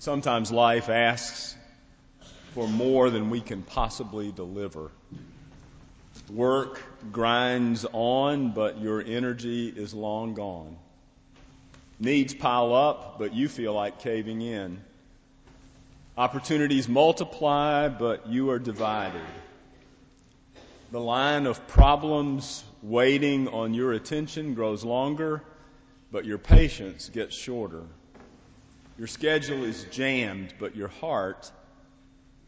Sometimes life asks for more than we can possibly deliver. Work grinds on, but your energy is long gone. Needs pile up, but you feel like caving in. Opportunities multiply, but you are divided. The line of problems waiting on your attention grows longer, but your patience gets shorter. Your schedule is jammed, but your heart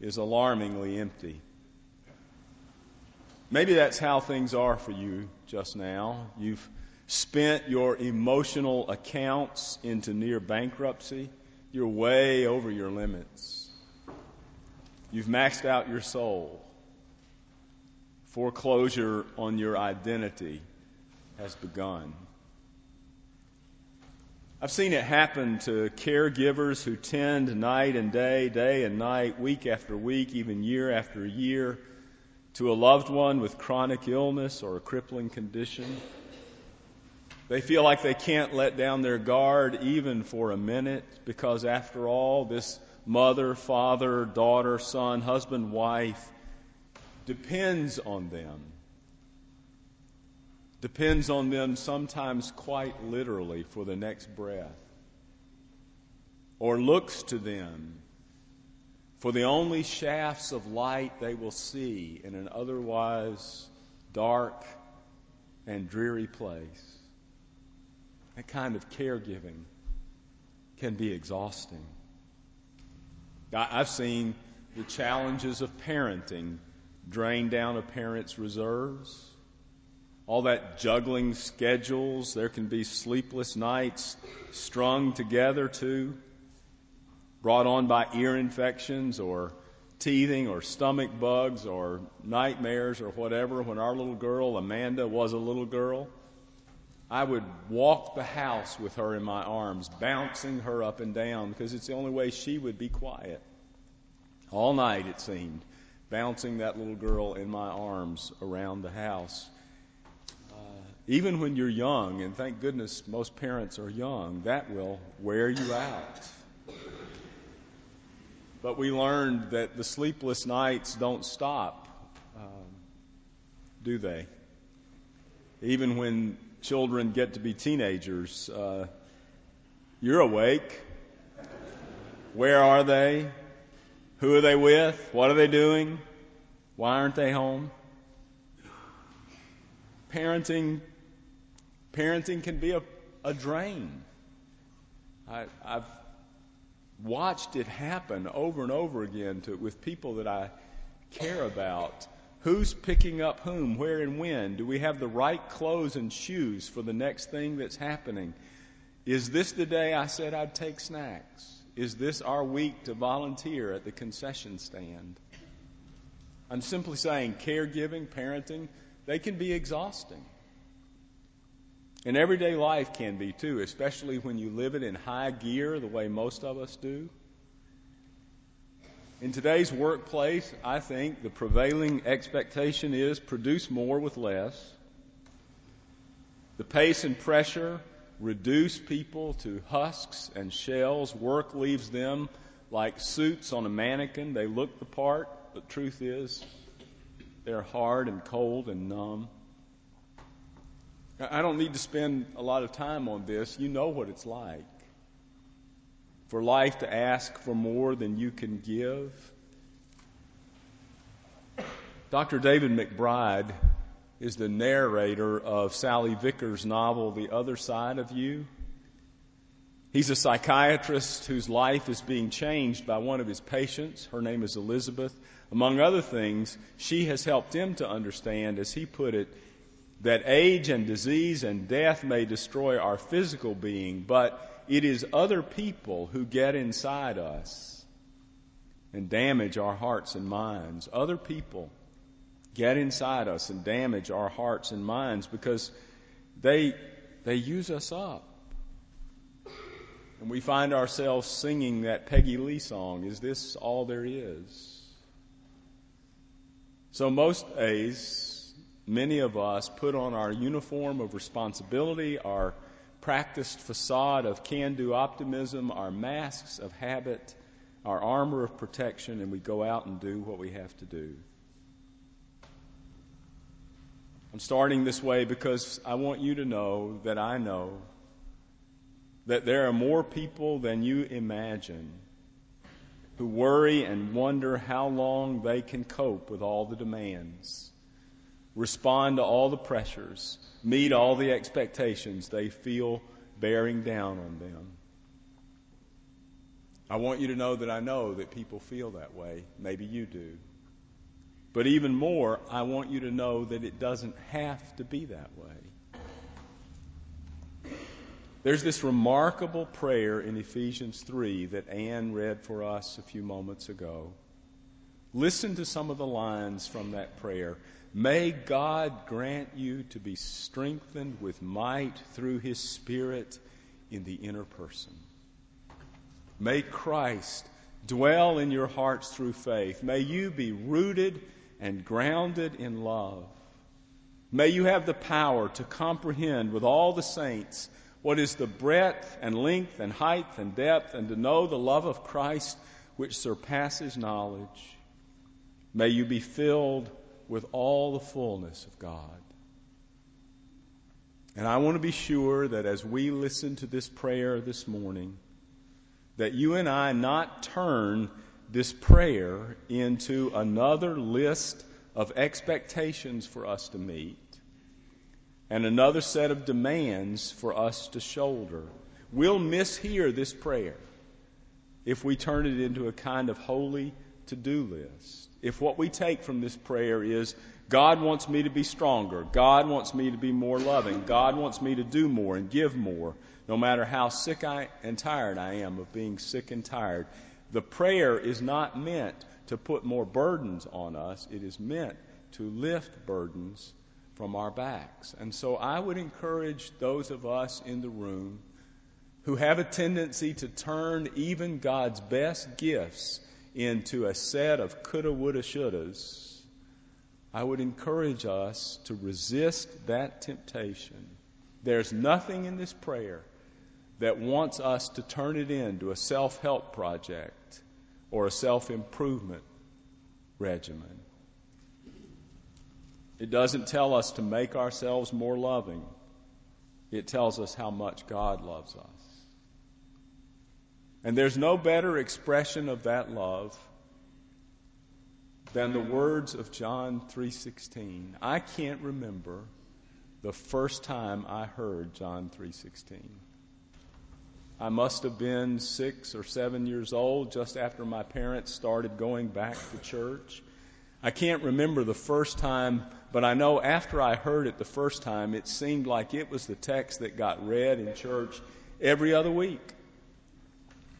is alarmingly empty. Maybe that's how things are for you just now. You've spent your emotional accounts into near bankruptcy. You're way over your limits. You've maxed out your soul. Foreclosure on your identity has begun. I've seen it happen to caregivers who tend night and day, day and night, week after week, even year after year, to a loved one with chronic illness or a crippling condition. They feel like they can't let down their guard even for a minute because after all, this mother, father, daughter, son, husband, wife depends on them depends on them sometimes quite literally for the next breath, or looks to them for the only shafts of light they will see in an otherwise dark and dreary place. That kind of caregiving can be exhausting. I've seen the challenges of parenting drain down a parent's reserves all that juggling schedules. There can be sleepless nights strung together too, brought on by ear infections or teething or stomach bugs or nightmares or whatever. When our little girl, Amanda, was a little girl, I would walk the house with her in my arms, bouncing her up and down because it's the only way she would be quiet. All night, it seemed, bouncing that little girl in my arms around the house even when you're young, and thank goodness most parents are young, that will wear you out. But we learned that the sleepless nights don't stop, um, do they? Even when children get to be teenagers, uh, you're awake. Where are they? Who are they with? What are they doing? Why aren't they home? Parenting Parenting can be a, a drain. I, I've watched it happen over and over again to, with people that I care about. Who's picking up whom, where, and when? Do we have the right clothes and shoes for the next thing that's happening? Is this the day I said I'd take snacks? Is this our week to volunteer at the concession stand? I'm simply saying caregiving, parenting, they can be exhausting. And everyday life can be too, especially when you live it in high gear the way most of us do. In today's workplace, I think the prevailing expectation is produce more with less. The pace and pressure reduce people to husks and shells. Work leaves them like suits on a mannequin. They look the part, but truth is, they're hard and cold and numb. I don't need to spend a lot of time on this. You know what it's like. For life to ask for more than you can give. Dr. David McBride is the narrator of Salley Vickers' novel, The Other Side of You. He's a psychiatrist whose life is being changed by one of his patients. Her name is Elizabeth. Among other things, she has helped him to understand, as he put it, that age and disease and death may destroy our physical being, but it is other people who get inside us and damage our hearts and minds. Other people get inside us and damage our hearts and minds because they, they use us up. And we find ourselves singing that Peggy Lee song, Is This All There Is? So most days, many of us put on our uniform of responsibility, our practiced facade of can do optimism, our masks of habit, our armor of protection, and we go out and do what we have to do. I'm starting this way because I want you to know that I know that there are more people than you imagine who worry and wonder how long they can cope with all the demands, respond to all the pressures, meet all the expectations they feel bearing down on them. I want you to know that I know that people feel that way. Maybe you do. But even more, I want you to know that it doesn't have to be that way. There's this remarkable prayer in Ephesians 3 that Anne read for us a few moments ago. Listen to some of the lines from that prayer. May God grant you to be strengthened with might through His Spirit in the inner person. May Christ dwell in your hearts through faith. May you be rooted and grounded in love. May you have the power to comprehend with all the saints what is the breadth and length and height and depth, and to know the love of Christ which surpasses knowledge. May you be filled with all the fullness of God. And I want to be sure that as we listen to this prayer this morning, that you and I not turn this prayer into another list of expectations for us to meet and another set of demands for us to shoulder. We'll mishear this prayer if we turn it into a kind of holy to do list. If what we take from this prayer is, God wants me to be stronger, God wants me to be more loving, God wants me to do more and give more, no matter how sick I and tired I am of being sick and tired, the prayer is not meant to put more burdens on us, it is meant to lift burdens from our backs. And so I would encourage those of us in the room who have a tendency to turn even God's best gifts into a set of coulda, woulda, shouldas. I would encourage us to resist that temptation. There's nothing in this prayer that wants us to turn it into a self help project or a self improvement regimen. It doesn't tell us to make ourselves more loving, it tells us how much God loves us. And there's no better expression of that love than the words of John 3:16. I can't remember the first time I heard John 3:16. I must have been six or seven years old just after my parents started going back to church. I can't remember the first time, but I know after I heard it the first time, it seemed like it was the text that got read in church every other week.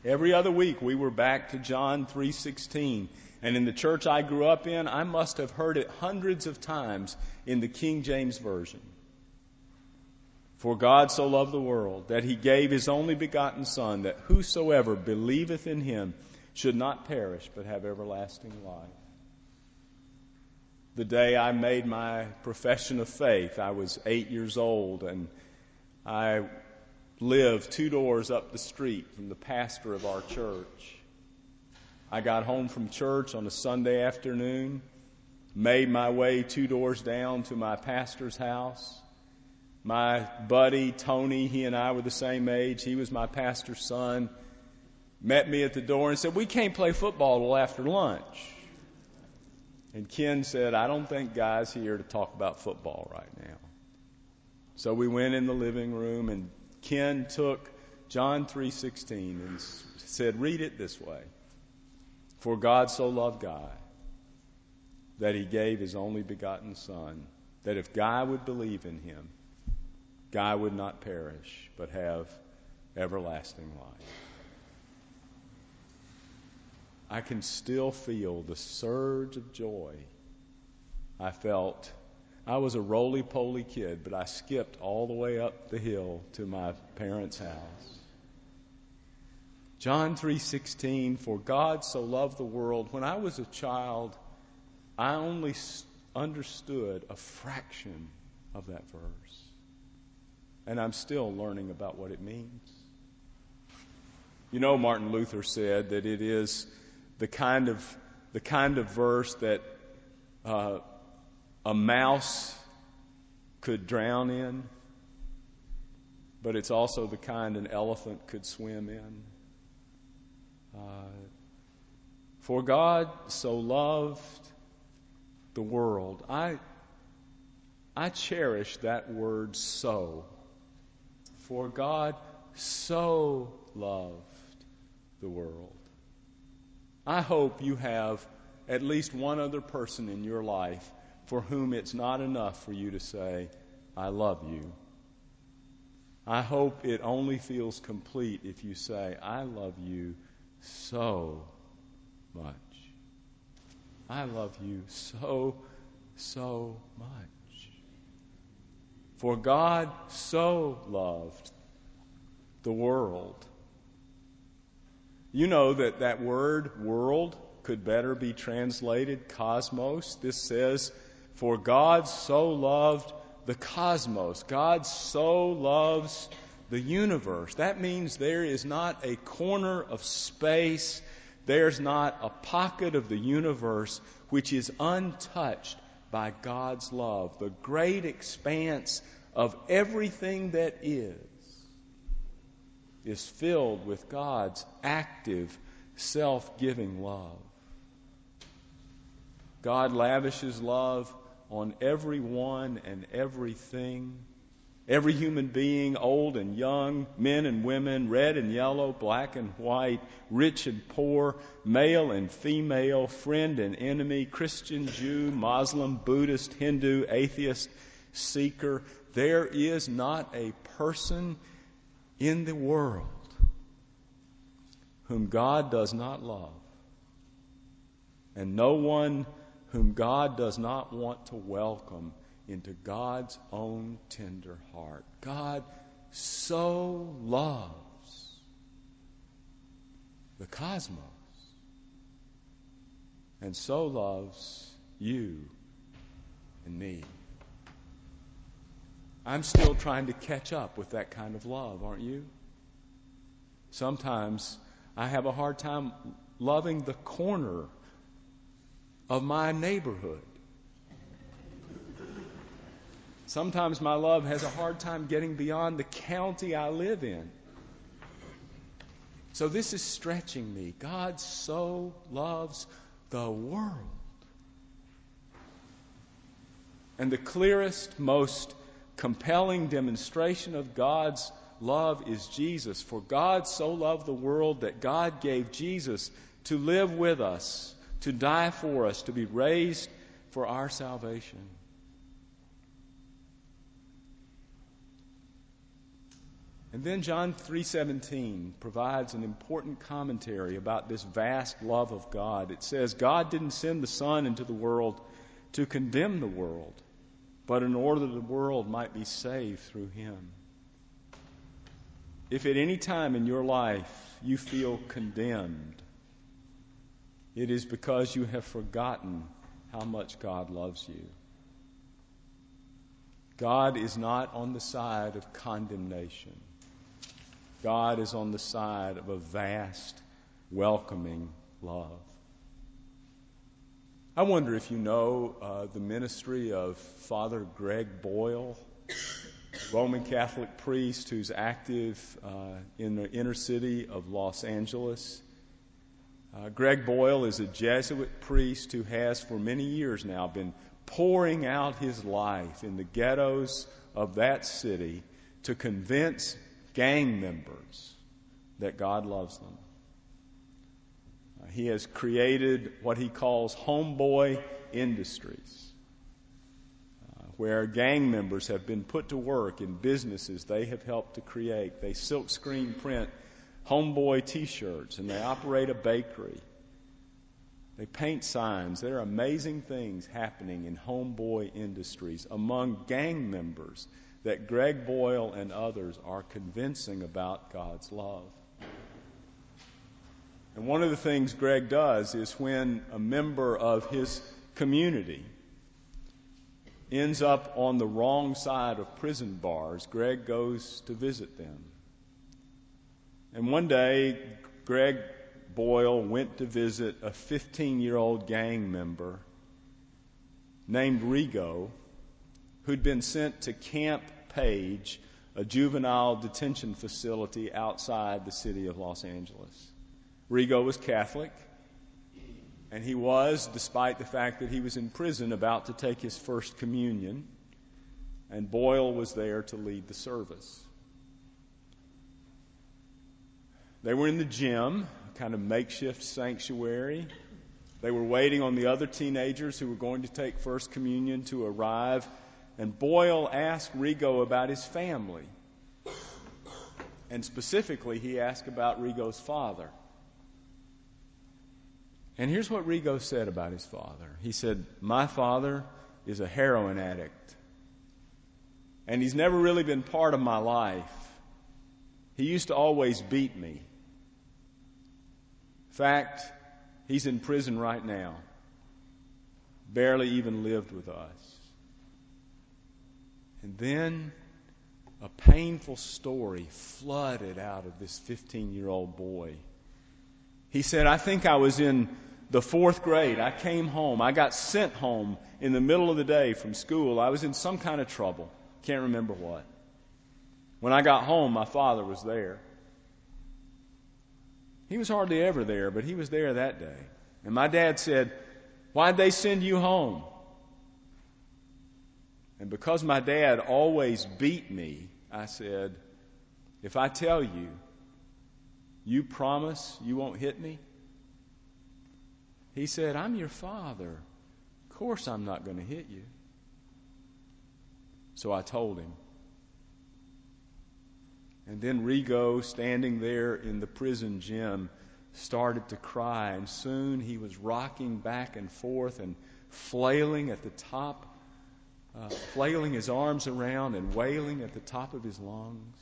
Every other week we were back to John 3:16. And in the church I grew up in, I must have heard it hundreds of times in the King James version. For God so loved the world that he gave his only begotten Son, that whosoever believeth in him should not perish, but have everlasting life. The day I made my profession of faith, I was eight years old, and I lived two doors up the street from the pastor of our church. I got home from church on a Sunday afternoon, made my way two doors down to my pastor's house my buddy, Tony, he and I were the same age. He was my pastor's son. Met me at the door and said, We can't play football till after lunch. And Ken said, I don't think Guy's here to talk about football right now. So we went in the living room and Ken took John 3:16 and said, "Read it this way. For God so loved Guy that he gave his only begotten son, that if Guy would believe in him, Guy would not perish, but have everlasting life. I can still feel the surge of joy I felt. I was a roly poly kid, but I skipped all the way up the hill to my parents' house. John 3:16 For God so loved the world when I was a child I only understood a fraction of that verse And I'm still learning about what it means. You know, Martin Luther said that it is the kind of, the kind of verse that uh, a mouse could drown in, but it's also the kind an elephant could swim in. Uh, for God so loved the world. I, I cherish that word so. For God so loved the world. I hope you have at least one other person in your life for whom it's not enough for you to say, I love you. I hope it only feels complete if you say, I love you so much. I love you so, so much. For God so loved the world. You know that that word, world, could better be translated cosmos. This says, For God so loved the cosmos. God so loves the universe. That means there is not a corner of space, there's not a pocket of the universe which is untouched by God's love. The great expanse of everything that is is filled with God's active, self giving love. God lavishes love on everyone and everything. Every human being, old and young, men and women, red and yellow, black and white, rich and poor, male and female, friend and enemy, Christian, Jew, Muslim, Buddhist, Hindu, atheist, seeker. There is not a person in the world whom God does not love, and no one whom God does not want to welcome into God's own tender heart. God so loves the cosmos and so loves you and me. I'm still trying to catch up with that kind of love, aren't you? Sometimes I have a hard time loving the corner of my neighborhood. Sometimes my love has a hard time getting beyond the county I live in. So this is stretching me. God so loves the world. And the clearest, most compelling demonstration of God's love is Jesus. For God so loved the world that God gave Jesus to live with us, to die for us, to be raised for our salvation. And then John 3:17 provides an important commentary about this vast love of God. It says God didn't send the son into the world to condemn the world, but in order that the world might be saved through him. If at any time in your life you feel condemned, it is because you have forgotten how much God loves you. God is not on the side of condemnation. God is on the side of a vast, welcoming love. I wonder if you know uh, the ministry of Father Greg Boyle, Roman Catholic priest who's active uh, in the inner city of Los Angeles. Uh, Greg Boyle is a Jesuit priest who has for many years now been pouring out his life in the ghettos of that city to convince gang members that God loves them. Uh, he has created what he calls homeboy industries, uh, where gang members have been put to work in businesses they have helped to create. They silkscreen print homeboy t shirts and they operate a bakery. They paint signs. There are amazing things happening in homeboy industries among gang members that Greg Boyle and others are convincing about God's love. And one of the things Greg does is when a member of his community ends up on the wrong side of prison bars, Greg goes to visit them. And one day, Greg Boyle went to visit a 15 year old gang member named Rigo, who'd been sent to Camp Paige, a juvenile detention facility outside the city of Los Angeles. Rigo was Catholic, and he was, despite the fact that he was in prison, about to take his first communion, and Boyle was there to lead the service. They were in the gym, kind of makeshift sanctuary. They were waiting on the other teenagers who were going to take First Communion to arrive. And Boyle asked Rigo about his family. And specifically, he asked about Rigo's father. And here's what Rigo said about his father. He said, My father is a heroin addict. And he's never really been part of my life. He used to always beat me fact, he's in prison right now. Barely even lived with us. And then a painful story flooded out of this 15 year old boy. He said, I think I was in the fourth grade. I came home. I got sent home in the middle of the day from school. I was in some kind of trouble. Can't remember what. When I got home, my father was there. He was hardly ever there, but he was there that day. And my dad said, Why'd they send you home? And because my dad always beat me, I said, If I tell you, you promise you won't hit me? He said, I'm your father. Of course I'm not going to hit you. So I told him. And then Rigo, standing there in the prison gym, started to cry. And soon he was rocking back and forth and flailing at the top, uh, flailing his arms around and wailing at the top of his lungs.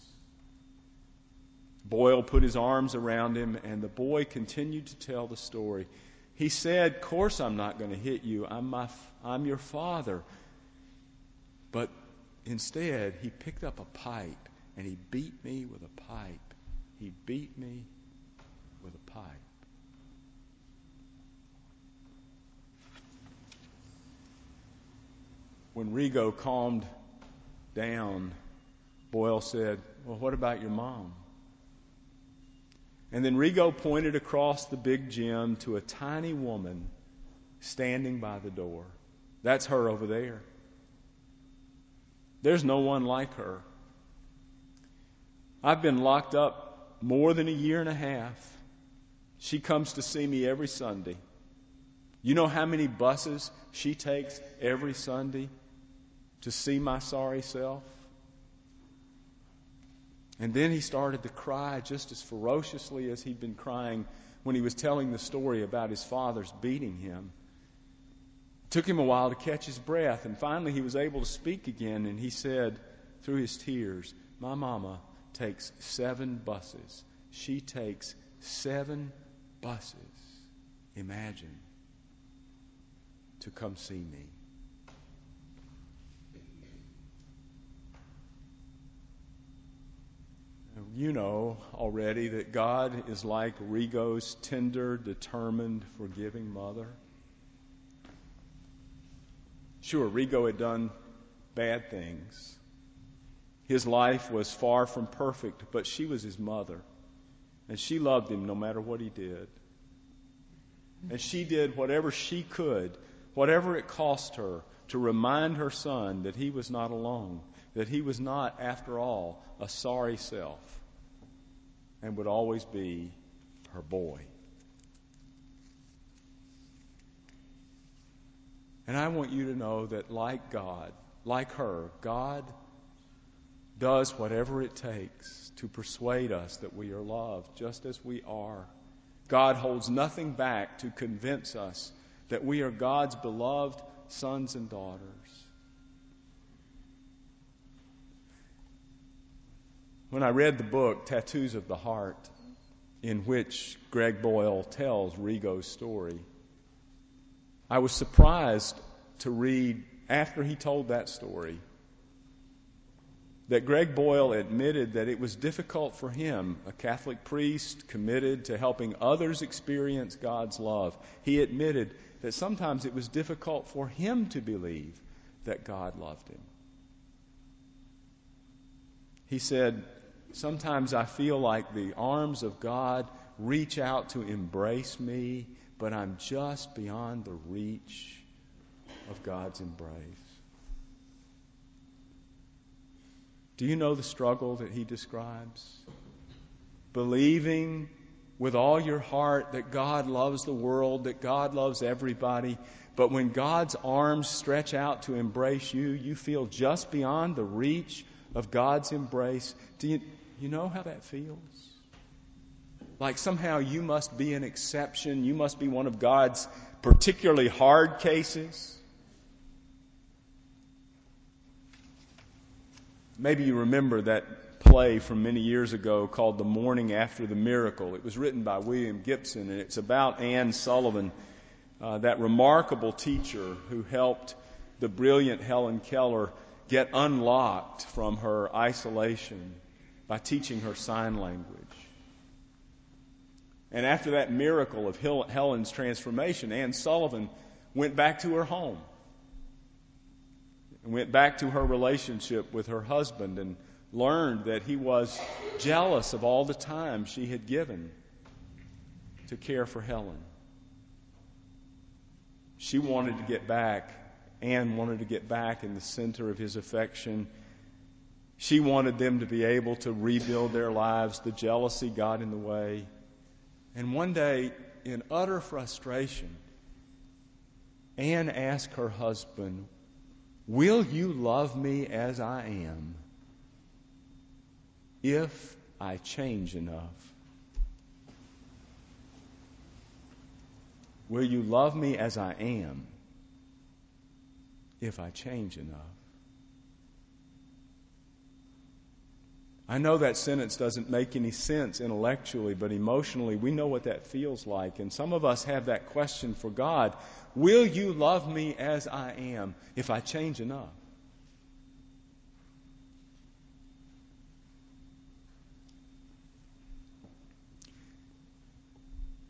Boyle put his arms around him, and the boy continued to tell the story. He said, Of course, I'm not going to hit you. I'm, my, I'm your father. But instead, he picked up a pipe and he beat me with a pipe. He beat me with a pipe. When Rigo calmed down, Boyle said, Well, what about your mom? And then Rigo pointed across the big gym to a tiny woman standing by the door. That's her over there. There's no one like her. I've been locked up more than a year and a half. She comes to see me every Sunday. You know how many buses she takes every Sunday to see my sorry self? And then he started to cry just as ferociously as he'd been crying when he was telling the story about his father's beating him. It took him a while to catch his breath, and finally he was able to speak again, and he said through his tears, My mama takes seven buses. She takes seven buses. Imagine to come see me. You know already that God is like Rigo's tender, determined, forgiving mother. Sure, Rigo had done bad things. His life was far from perfect, but she was his mother. And she loved him no matter what he did. And she did whatever she could, whatever it cost her, to remind her son that he was not alone, that he was not, after all, a sorry self, and would always be her boy. And I want you to know that, like God, like her, God does whatever it takes to persuade us that we are loved just as we are. God holds nothing back to convince us that we are God's beloved sons and daughters. When I read the book, Tattoos of the Heart, in which Greg Boyle tells Rigo's story, I was surprised to read after he told that story, that Greg Boyle admitted that it was difficult for him, a Catholic priest committed to helping others experience God's love. He admitted that sometimes it was difficult for him to believe that God loved him. He said, Sometimes I feel like the arms of God reach out to embrace me, but I'm just beyond the reach of God's embrace. Do you know the struggle that he describes? Believing with all your heart that God loves the world, that God loves everybody, but when God's arms stretch out to embrace you, you feel just beyond the reach of God's embrace. Do you, you know how that feels? Like somehow you must be an exception, you must be one of God's particularly hard cases. Maybe you remember that play from many years ago called The Morning After the Miracle. It was written by William Gibson, and it's about Anne Sullivan, uh, that remarkable teacher who helped the brilliant Helen Keller get unlocked from her isolation by teaching her sign language. And after that miracle of Helen's transformation, Anne Sullivan went back to her home and went back to her relationship with her husband and learned that he was jealous of all the time she had given to care for Helen. She wanted to get back. Anne wanted to get back in the center of his affection. She wanted them to be able to rebuild their lives. The jealousy got in the way. And one day, in utter frustration, Anne asked her husband, Will you love me as I am if I change enough? Will you love me as I am if I change enough? I know that sentence doesn't make any sense intellectually, but emotionally, we know what that feels like. And some of us have that question for God Will you love me as I am if I change enough?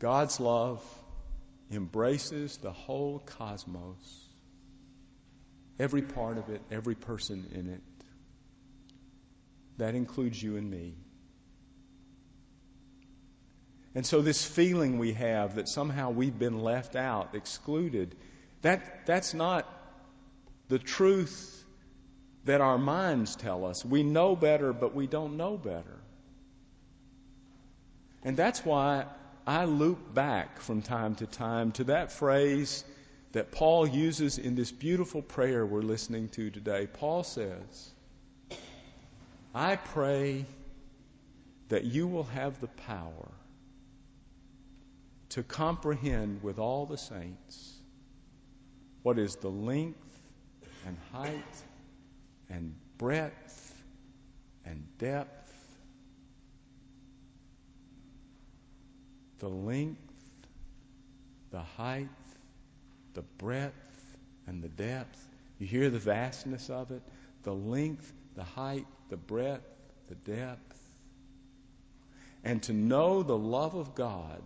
God's love embraces the whole cosmos, every part of it, every person in it. That includes you and me. And so, this feeling we have that somehow we've been left out, excluded, that, that's not the truth that our minds tell us. We know better, but we don't know better. And that's why I loop back from time to time to that phrase that Paul uses in this beautiful prayer we're listening to today. Paul says, I pray that you will have the power to comprehend with all the saints what is the length and height and breadth and depth, the length, the height, the breadth, and the depth. You hear the vastness of it? The length, the height, the breadth, the depth. And to know the love of God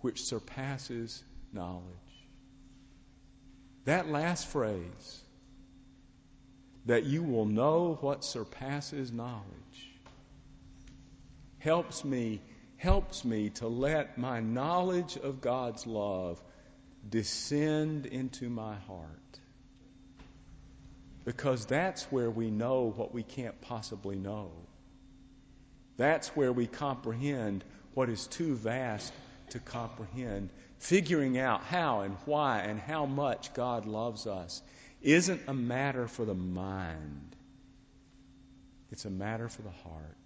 which surpasses knowledge. That last phrase, that you will know what surpasses knowledge, helps me helps me to let my knowledge of God's love descend into my heart. Because that's where we know what we can't possibly know. That's where we comprehend what is too vast to comprehend. Figuring out how and why and how much God loves us isn't a matter for the mind, it's a matter for the heart.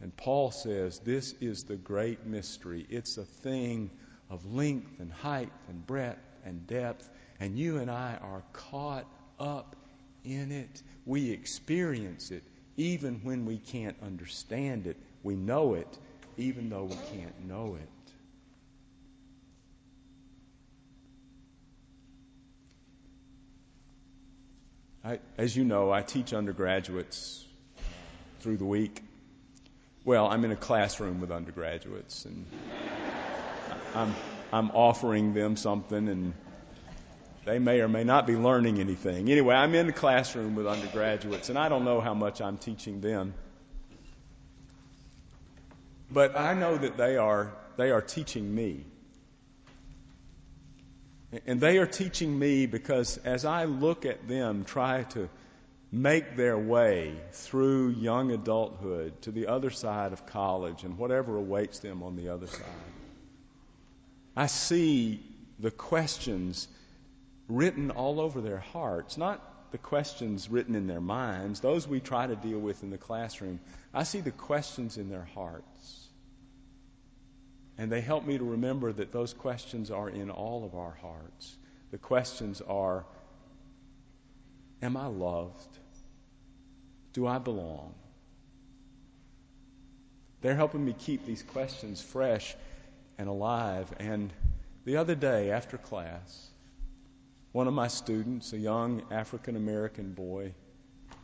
And Paul says this is the great mystery. It's a thing of length and height and breadth and depth, and you and I are caught up in it. We experience it even when we can't understand it. We know it even though we can't know it. I, as you know, I teach undergraduates through the week. Well, I'm in a classroom with undergraduates, and I'm, I'm offering them something, and they may or may not be learning anything. Anyway, I'm in the classroom with undergraduates, and I don't know how much I'm teaching them. But I know that they are, they are teaching me. And they are teaching me because as I look at them try to make their way through young adulthood to the other side of college and whatever awaits them on the other side, I see the questions written all over their hearts, not the questions written in their minds, those we try to deal with in the classroom. I see the questions in their hearts. And they help me to remember that those questions are in all of our hearts. The questions are Am I loved? Do I belong? They're helping me keep these questions fresh and alive. And the other day after class, one of my students, a young African American boy, I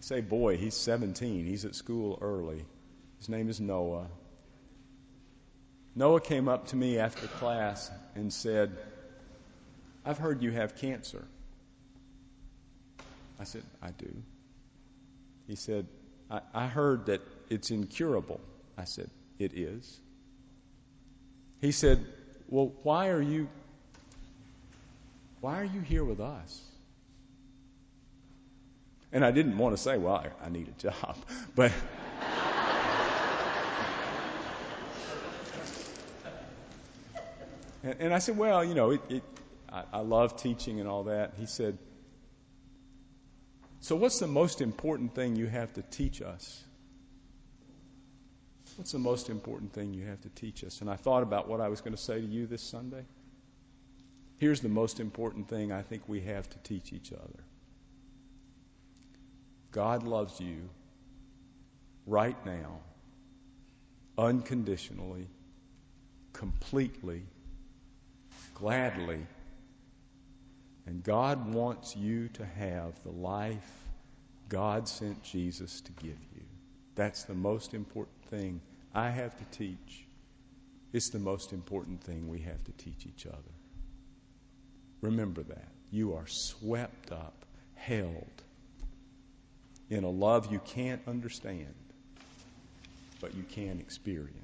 say boy, he's 17, he's at school early. His name is Noah. Noah came up to me after class and said, I've heard you have cancer. I said, I do. He said, I, I heard that it's incurable. I said, It is. He said, Well, why are you why are you here with us? And I didn't want to say, Well, I, I need a job. But And, and I said, well, you know, it, it, I, I love teaching and all that. He said, so what's the most important thing you have to teach us? What's the most important thing you have to teach us? And I thought about what I was going to say to you this Sunday. Here's the most important thing I think we have to teach each other God loves you right now, unconditionally, completely, gladly. And God wants you to have the life God sent Jesus to give you. That's the most important thing I have to teach. It's the most important thing we have to teach each other. Remember that. You are swept up, held in a love you can't understand, but you can experience.